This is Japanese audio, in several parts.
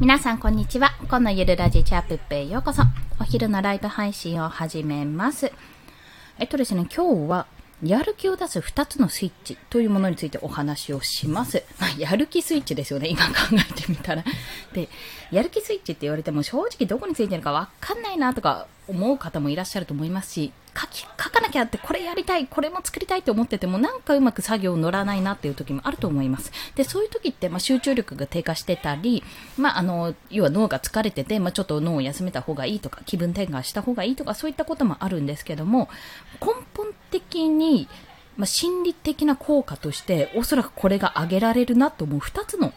皆さんこんにちは。今のゆるラジチャップペへようこそ。お昼のライブ配信を始めます。えっとですね、今日はやる気を出す2つのスイッチというものについてお話をします。まあ、やる気スイッチですよね、今考えてみたら。で、やる気スイッチって言われても正直どこについてるかわかんないなとか思う方もいらっしゃると思いますし、書き、書かなきゃって、これやりたい、これも作りたいって思ってても、なんかうまく作業乗らないなっていう時もあると思います。で、そういう時って、まあ、集中力が低下してたり、まあ、あの、要は脳が疲れてて、まあ、ちょっと脳を休めた方がいいとか、気分転換した方がいいとか、そういったこともあるんですけども、根本的に、まあ、心理的な効果として、おそらくこれが挙げられるなと思う2つの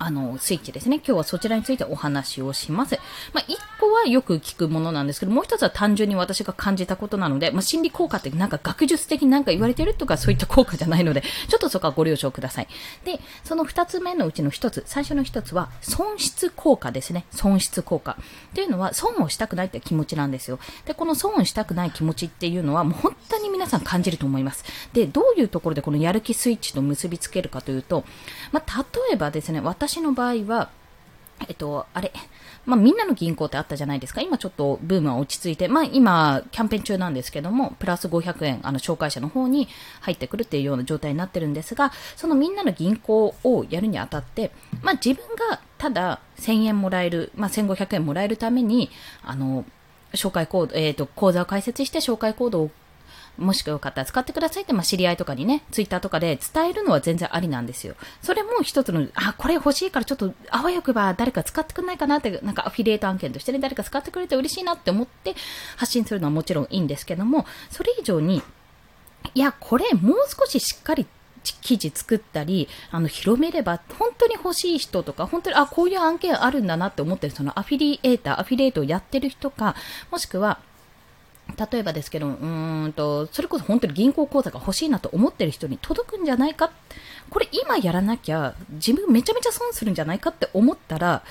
あの、スイッチですね。今日はそちらについてお話をします。まあ、一個はよく聞くものなんですけど、もう一つは単純に私が感じたことなので、まあ、心理効果ってなんか学術的になんか言われてるとかそういった効果じゃないので、ちょっとそこはご了承ください。で、その二つ目のうちの一つ、最初の一つは、損失効果ですね。損失効果。っていうのは、損をしたくないって気持ちなんですよ。で、この損をしたくない気持ちっていうのは、もう本当に皆さん感じると思います。で、どういうところでこのやる気スイッチと結びつけるかというと、まあ、例えばですね、私私の場合は、えっと、あれ、まあ、みんなの銀行ってあったじゃないですか。今ちょっとブームは落ち着いて、まあ、今、キャンペーン中なんですけども、プラス500円、あの、紹介者の方に入ってくるっていうような状態になってるんですが、そのみんなの銀行をやるにあたって、まあ、自分がただ1000円もらえる、まあ、1500円もらえるために、あの、紹介コード、えっ、ー、と、口座を開設して紹介コードをもしくはよかったら使ってくださいって、まあ、知り合いとかにね、ツイッターとかで伝えるのは全然ありなんですよ。それも一つの、あ、これ欲しいからちょっと、あわよくば誰か使ってくんないかなって、なんかアフィリエイト案件としてね、誰か使ってくれて嬉しいなって思って発信するのはもちろんいいんですけども、それ以上に、いや、これもう少ししっかり記事作ったり、あの、広めれば、本当に欲しい人とか、本当に、あ、こういう案件あるんだなって思ってる、そのアフィリエーター、アフィリエイトをやってる人か、もしくは、例えばですけど、うんと、それこそ本当に銀行口座が欲しいなと思ってる人に届くんじゃないか。これ今やらなきゃ自分めちゃめちゃ損するんじゃないかって思ったら、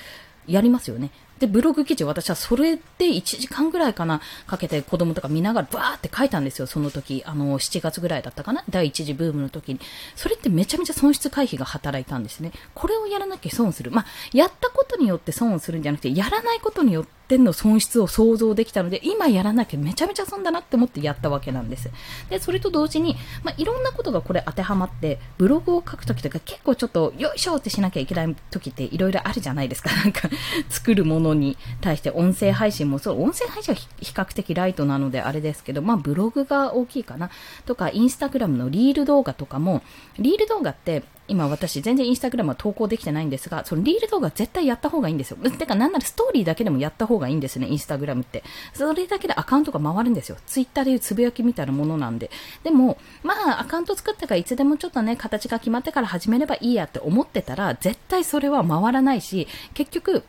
やりますよね。で、ブログ記事私はそれで1時間ぐらいかな、かけて子供とか見ながらバーって書いたんですよ、その時。あの、7月ぐらいだったかな？第一次ブームの時に。それってめちゃめちゃ損失回避が働いたんですね。これをやらなきゃ損する。まあ、やったことによって損をするんじゃなくて、やらないことによっての損失を想像できたので、今やらなきゃめちゃめちゃ損だなって思ってやったわけなんです。で、それと同時に、まあ、いろんなことがこれ当てはまって、ブログを書くときとか結構ちょっと、よいしょってしなきゃいけないときっていろいろあるじゃないですか。なんか、作るものに対して音声配信もそう、音声配信は比較的ライトなのであれですけど、まあ、ブログが大きいかな。とか、インスタグラムのリール動画とかも、リール動画って今私全然インスタグラムは投稿できてないんですが、そのリール動画絶対やった方がいいんですよ。てかなんならストーリーだけでもやった方がいいんですね、インスタグラムって。それだけでアカウントが回るんですよ。ツイッターでいうつぶやきみたいなものなんで。でも、まあアカウント作ってからいつでもちょっとね、形が決まってから始めればいいやって思ってたら、絶対それは回らないし、結局、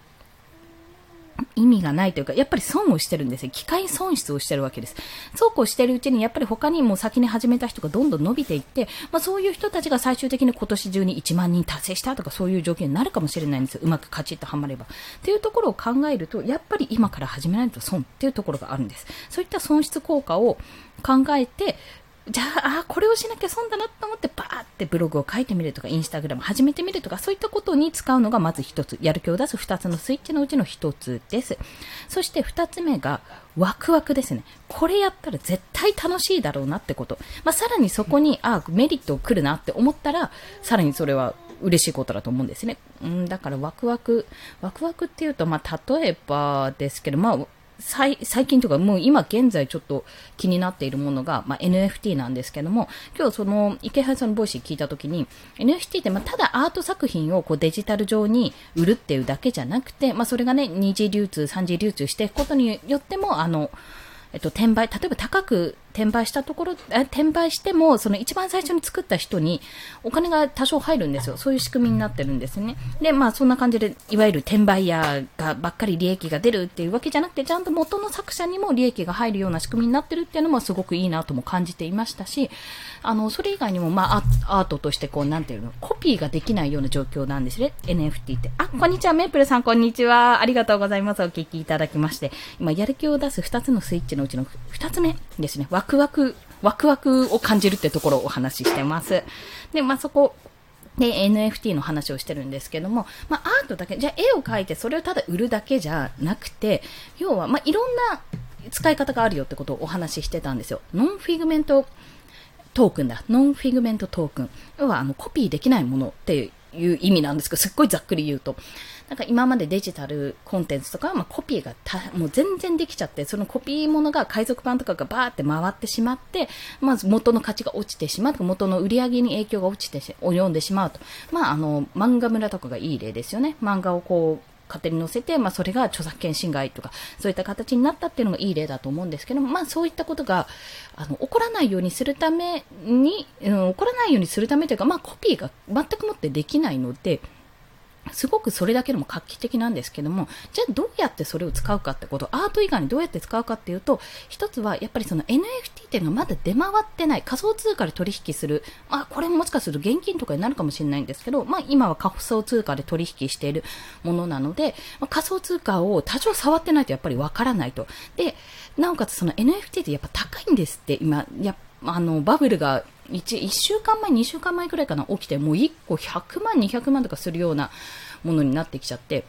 意味がないというか、やっぱり損をしてるんですよ。機械損失をしてるわけです。そうこうしてるうちに、やっぱり他にも先に始めた人がどんどん伸びていって、まあそういう人たちが最終的に今年中に1万人達成したとかそういう条件になるかもしれないんですよ。うまくカチッとはまれば。っていうところを考えると、やっぱり今から始めないと損っていうところがあるんです。そういった損失効果を考えて、じゃあ、あこれをしなきゃ損だなと思って、バーってブログを書いてみるとか、インスタグラム始めてみるとか、そういったことに使うのがまず一つ、やる気を出す二つのスイッチのうちの一つです。そして二つ目が、ワクワクですね。これやったら絶対楽しいだろうなってこと。まあ、さらにそこに、あメリット来るなって思ったら、さらにそれは嬉しいことだと思うんですね。うん、だからワクワク、ワクワクっていうと、まあ、例えばですけど、まあ、最近というかもう今現在ちょっと気になっているものが、まあ、NFT なんですけども、今日その池原さんのボイス聞いたときに、NFT ってまあただアート作品をこうデジタル上に売るっていうだけじゃなくて、まあ、それがね、二次流通、三次流通していくことによっても、あの、えっと、転売、例えば高く転売したところ、転売しても、その一番最初に作った人にお金が多少入るんですよ。そういう仕組みになってるんですね。で、まあそんな感じで、いわゆる転売屋がばっかり利益が出るっていうわけじゃなくて、ちゃんと元の作者にも利益が入るような仕組みになってるっていうのもすごくいいなとも感じていましたし、あの、それ以外にも、まあアートとしてこう、なんていうの、コピーができないような状況なんですね。NFT って。あ、こんにちは、メープルさん、こんにちは。ありがとうございます。お聞きいただきまして。今、やる気を出す2つのスイッチのうちの2つ目ですね。ワクワクワクを感じるってところをお話ししてます。で、まあ、そこ、で、NFT の話をしてるんですけども、まあ、アートだけ、じゃ絵を描いてそれをただ売るだけじゃなくて、要は、まあ、いろんな使い方があるよってことをお話ししてたんですよ。 non-fungible token だ。 non-fungible token。要は、あの、コピーできないものっていう意味なんですけど、すっごいざっくり言うと。なんか今までデジタルコンテンツとかは、まあ、コピーがもう全然できちゃって、そのコピーものが海賊版とかがバーって回ってしまって、まず元の価値が落ちてしまう元の売り上げに影響が落ちてし、及んでしまうと。まあ、あの、漫画村とかがいい例ですよね。漫画をこう、勝手に載せて、まあ、それが著作権侵害とか、そういった形になったっていうのがいい例だと思うんですけども、まあ、そういったことが、あの、起こらないようにするために、うん、起こらないようにするためというか、まあ、コピーが全くもってできないので、すごくそれだけでも画期的なんですけども、じゃあどうやってそれを使うかってこと、アート以外にどうやって使うかっていうと、一つはやっぱりその NFT っていうのがまだ出回ってない、仮想通貨で取引する、まあこれももしかすると現金とかになるかもしれないんですけど、まあ今は仮想通貨で取引しているものなので、まあ、仮想通貨を多少触ってないとやっぱりわからないと。で、なおかつその NFT ってやっぱ高いんですって、今、やあの、バブルが1、1週間前、2週間前くらいかな、起きて、もう1個100万、200万とかするようなものになってきちゃって、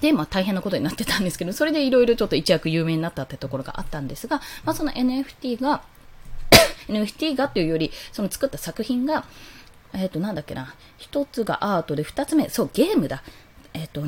で、まあ大変なことになってたんですけど、それでいろいろちょっと一躍有名になったってところがあったんですが、まあその NFT が、NFT がというより、その作った作品が、えっ、ー、と、なんだっけな、一つがアートで、二つ目、そう、ゲームだ。えっ、ー、と、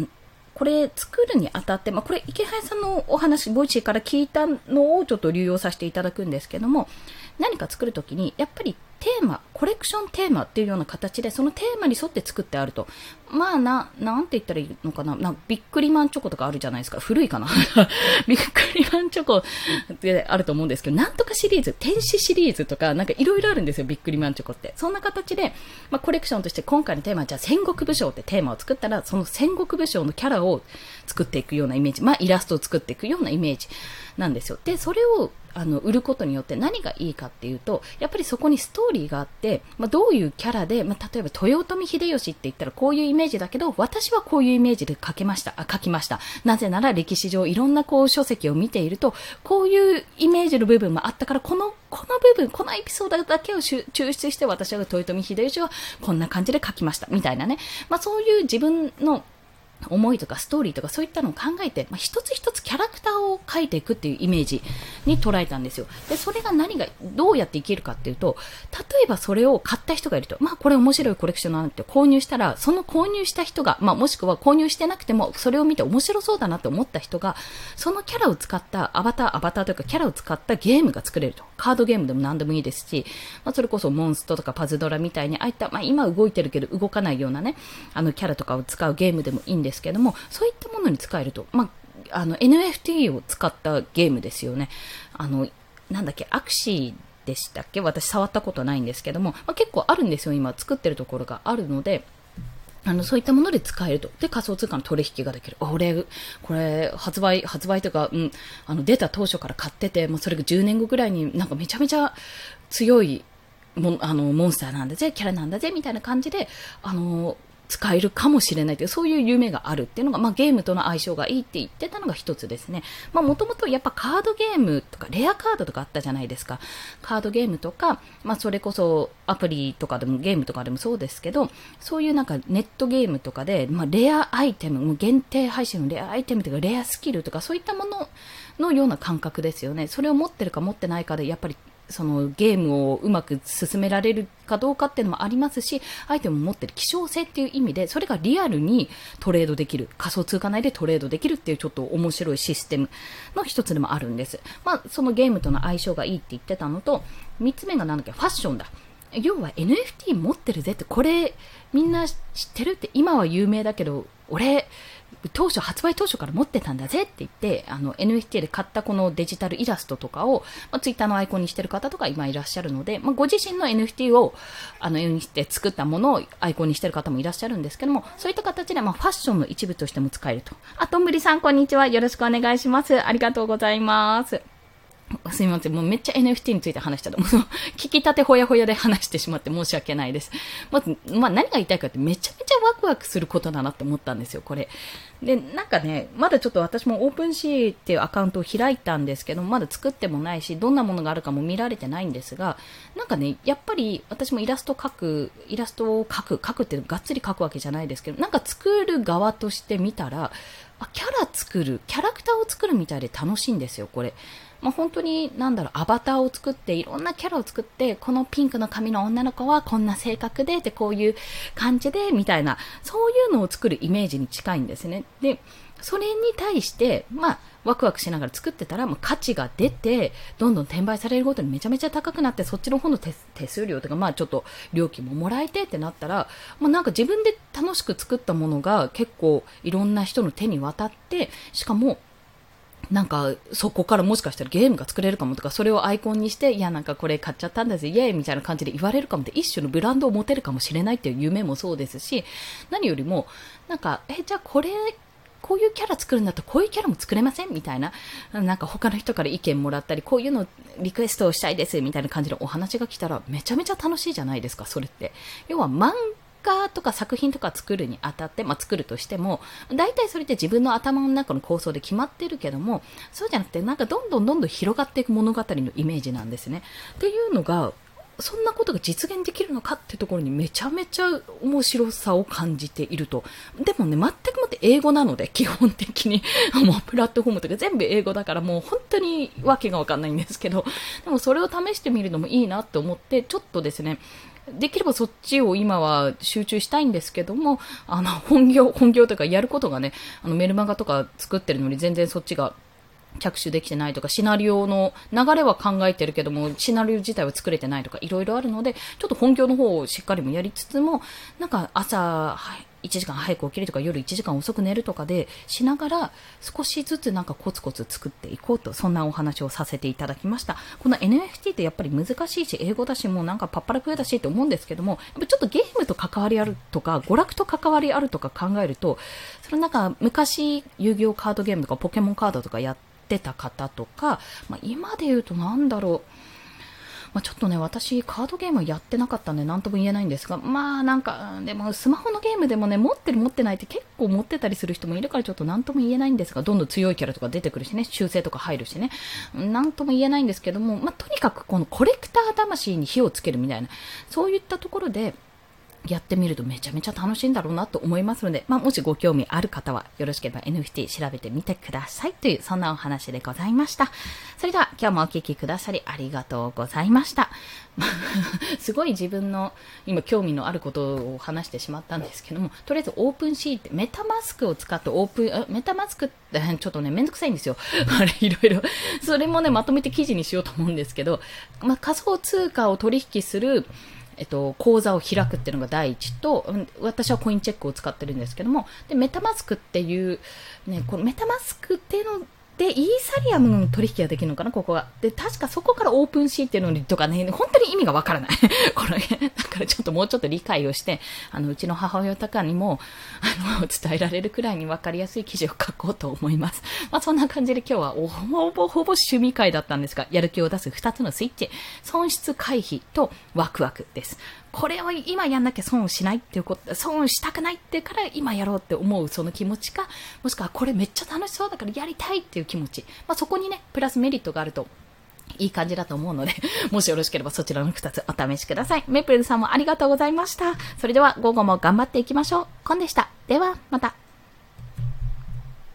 これ作るにあたって、まあ、これイケハヤさんのお話、 Voicy から聞いたのをちょっと流用させていただくんですけども、何か作るときに、やっぱりテーマ、コレクションテーマっていうような形で、そのテーマに沿って作ってあると。まあな、なんて言ったらいいのかな。なビックリマンチョコとかあるじゃないですか。古いかな。ビックリマンチョコってあると思うんですけど、なんとかシリーズ、天使シリーズとか、なんかいろいろあるんですよ、ビックリマンチョコって。そんな形で、まあコレクションとして今回のテーマ、じゃあ戦国武将ってテーマを作ったら、その戦国武将のキャラを作っていくようなイメージ。まあイラストを作っていくようなイメージなんですよ。で、それをあの、売ることによって何がいいかっていうと、やっぱりそこにストーリーがあって、まあ、どういうキャラで、まあ、例えば豊臣秀吉って言ったらこういうイメージだけど、私はこういうイメージで書けました、あ、書きました。なぜなら歴史上いろんなこう書籍を見ていると、こういうイメージの部分もあったから、この、この部分、このエピソードだけを抽出して私は豊臣秀吉はこんな感じで書きました、みたいなね。まあ、そういう自分の思いとかストーリーとかそういったのを考えて、まあ、一つ一つキャラクターを描いていくっていうイメージに捉えたんですよ。で、それが何が、どうやっていけるかっていうと、例えばそれを買った人がいると、まあこれ面白いコレクションなんて購入したら、その購入した人が、まあもしくは購入してなくても、それを見て面白そうだなって思った人が、そのキャラを使ったアバター、アバターというかキャラを使ったゲームが作れると。カードゲームでも何でもいいですし、まあそれこそモンストとかパズドラみたいに、ああいった、まあ今動いてるけど動かないようなね、あのキャラとかを使うゲームでもいいんですですけども、そういったものに使えると、まあ、あの NFT を使ったゲームですよね。あの、なんだっけ、アクシーでしたっけ？私触ったことないんですけども、まあ、結構あるんですよ、今作ってるところがあるので、あの、そういったもので使えると。で、仮想通貨の取引ができる。俺、これ、発売、発売というか、うん、あの、出た当初から買ってて、もうそれが10年後ぐらいになんかめちゃめちゃ強いもあのモンスターなんだぜ、キャラなんだぜ、みたいな感じで、あの、使えるかもしれないという、そういう夢があるっていうのが、まあ、ゲームとの相性がいいって言ってたのが一つですね。まあ、もともとやっぱカードゲームとか、レアカードとかあったじゃないですか。カードゲームとか、まあ、それこそアプリとかでもゲームとかでもそうですけど、そういうなんかネットゲームとかで、まあ、レアアイテム、もう限定配信のレアアイテムとか、レアスキルとか、そういったもののような感覚ですよね。それを持ってるか持ってないかで、やっぱりそのゲームをうまく進められるかどうかっていうのもありますし、アイテムを持ってる希少性っていう意味で、それがリアルにトレードできる、仮想通貨内でトレードできるっていうちょっと面白いシステムの一つでもあるんです。まあ、そのゲームとの相性がいいって言ってたのと、三つ目がなんだっけ、ファッションだ。要は NFT 持ってるぜって、これみんな知ってるって今は有名だけど、俺、当初、発売当初から持ってたんだぜって言って、あの、NFT で買ったこのデジタルイラストとかを、まあ、ツイッターのアイコンにしてる方とか今いらっしゃるので、まあ、ご自身の NFT を、あの、NFT 作ったものをアイコンにしてる方もいらっしゃるんですけども、そういった形で、まあ、ファッションの一部としても使えると。あ、とんぶりさん、こんにちは。よろしくお願いします。ありがとうございます。すみません。もうめっちゃ NFT について話したもう 聞きたてほやほやで話してしまって申し訳ないです。まず、まあ、何が言いたいかってめちゃめちゃワクワクすることだなって思ったんですよ、これ。で、なんかね、まだちょっと私も OpenC っていうアカウントを開いたんですけど、まだ作ってもないし、どんなものがあるかも見られてないんですが、なんかね、やっぱり私もイラスト描く、イラストを描く、描くってがっつり描くわけじゃないですけど、なんか作る側として見たら、あ、キャラ作る、キャラクターを作るみたいで楽しいんですよ、これ。まあ、本当に、なんだろう、アバターを作って、いろんなキャラを作って、このピンクの髪の女の子はこんな性格で、で、こういう感じで、みたいな、そういうのを作るイメージに近いんですね。で、それに対して、まあ、ワクワクしながら作ってたら、もう価値が出て、どんどん転売されるごとにめちゃめちゃ高くなって、そっちの方の手数料とか、まあちょっと料金ももらえてってなったら、もうなんか自分で楽しく作ったものが結構いろんな人の手に渡って、しかもなんか、そこからもしかしたらゲームが作れるかもとか、それをアイコンにして、いや、なんかこれ買っちゃったんだぜ、イエーイみたいな感じで言われるかもって、一種のブランドを持てるかもしれないっていう夢もそうですし、何よりも、なんか、え、じゃあこれ、こういうキャラ作るんだったらこういうキャラも作れませんみたいな、なんか他の人から意見もらったり、こういうのリクエストをしたいですみたいな感じのお話が来たら、めちゃめちゃ楽しいじゃないですか、それって。要は漫画とか作品とか作るにあたって、まあ、作るとしても、大体それって自分の頭の中の構想で決まってるけども、そうじゃなくて、なんかどんどんどんどん広がっていく物語のイメージなんですね。っていうのが、そんなことが実現できるのかってところにめちゃめちゃ面白さを感じていると。でもね、全くもって英語なので、基本的に。もうプラットフォームとか全部英語だからもう本当にわけがわかんないんですけど、でもそれを試してみるのもいいなって思って、ちょっとですね、できればそっちを今は集中したいんですけども、あの、本業、本業というかやることがね、あのメルマガとか作ってるのに全然そっちが着手できてないとか、シナリオの流れは考えてるけども、シナリオ自体は作れてないとか、いろいろあるので、ちょっと本業の方をしっかりもやりつつも、なんか朝、はい1時間早く起きるとか夜1時間遅く寝るとかでしながら少しずつなんかコツコツ作っていこうとそんなお話をさせていただきました。この NFT ってやっぱり難しいし英語だしもうなんかパッパラクエだしって思うんですけどもやっぱちょっとゲームと関わりあるとか娯楽と関わりあるとか考えるとそのなんか昔遊戯王カードゲームとかポケモンカードとかやってた方とか、まあ、今で言うとなんだろう。まあ、ちょっとね、私、カードゲームやってなかったんで、なんとも言えないんですが、まあ、なんか、でも、スマホのゲームでもね、持ってる持ってないって結構持ってたりする人もいるから、ちょっとなんとも言えないんですが、どんどん強いキャラとか出てくるしね、修正とか入るしね、なんとも言えないんですけども、まあ、とにかく、このコレクター魂に火をつけるみたいな、そういったところで、やってみるとめちゃめちゃ楽しいんだろうなと思いますので、まあ、もしご興味ある方はよろしければ NFT 調べてみてくださいというそんなお話でございました。それでは今日もお聴きくださりありがとうございました。すごい自分の今興味のあることを話してしまったんですけども、とりあえずオープンシーってメタマスクを使ってオープン、メタマスクってちょっとね、めんどくさいんですよ。あれ、いろいろ。それもね、まとめて記事にしようと思うんですけど、まあ、仮想通貨を取引するえっと、口座を開くっていうのが第一と、私はコインチェックを使ってるんですけども、で、メタマスクっていう、ね、このメタマスクっていうので、イーサリアムの取引ができるのかな、ここは。で、確かそこからオープンシーっていうのとかね、本当に意味がわからない。これ、だからちょっともうちょっと理解をして、あの、うちの母親とかにも、あの、伝えられるくらいにわかりやすい記事を書こうと思います。まあ、そんな感じで今日はほぼほぼ趣味会だったんですが、やる気を出す2つのスイッチ、損失回避とワクワクです。これを今やんなきゃ損をしないっていうこと、損したくないってから今やろうって思うその気持ちか、もしくはこれめっちゃ楽しそうだからやりたいっていう気持ち。まあ、そこにね、プラスメリットがあるといい感じだと思うので、もしよろしければそちらの2つお試しください。メイプルさんもありがとうございました。それでは午後も頑張っていきましょう。コンでした。では、また。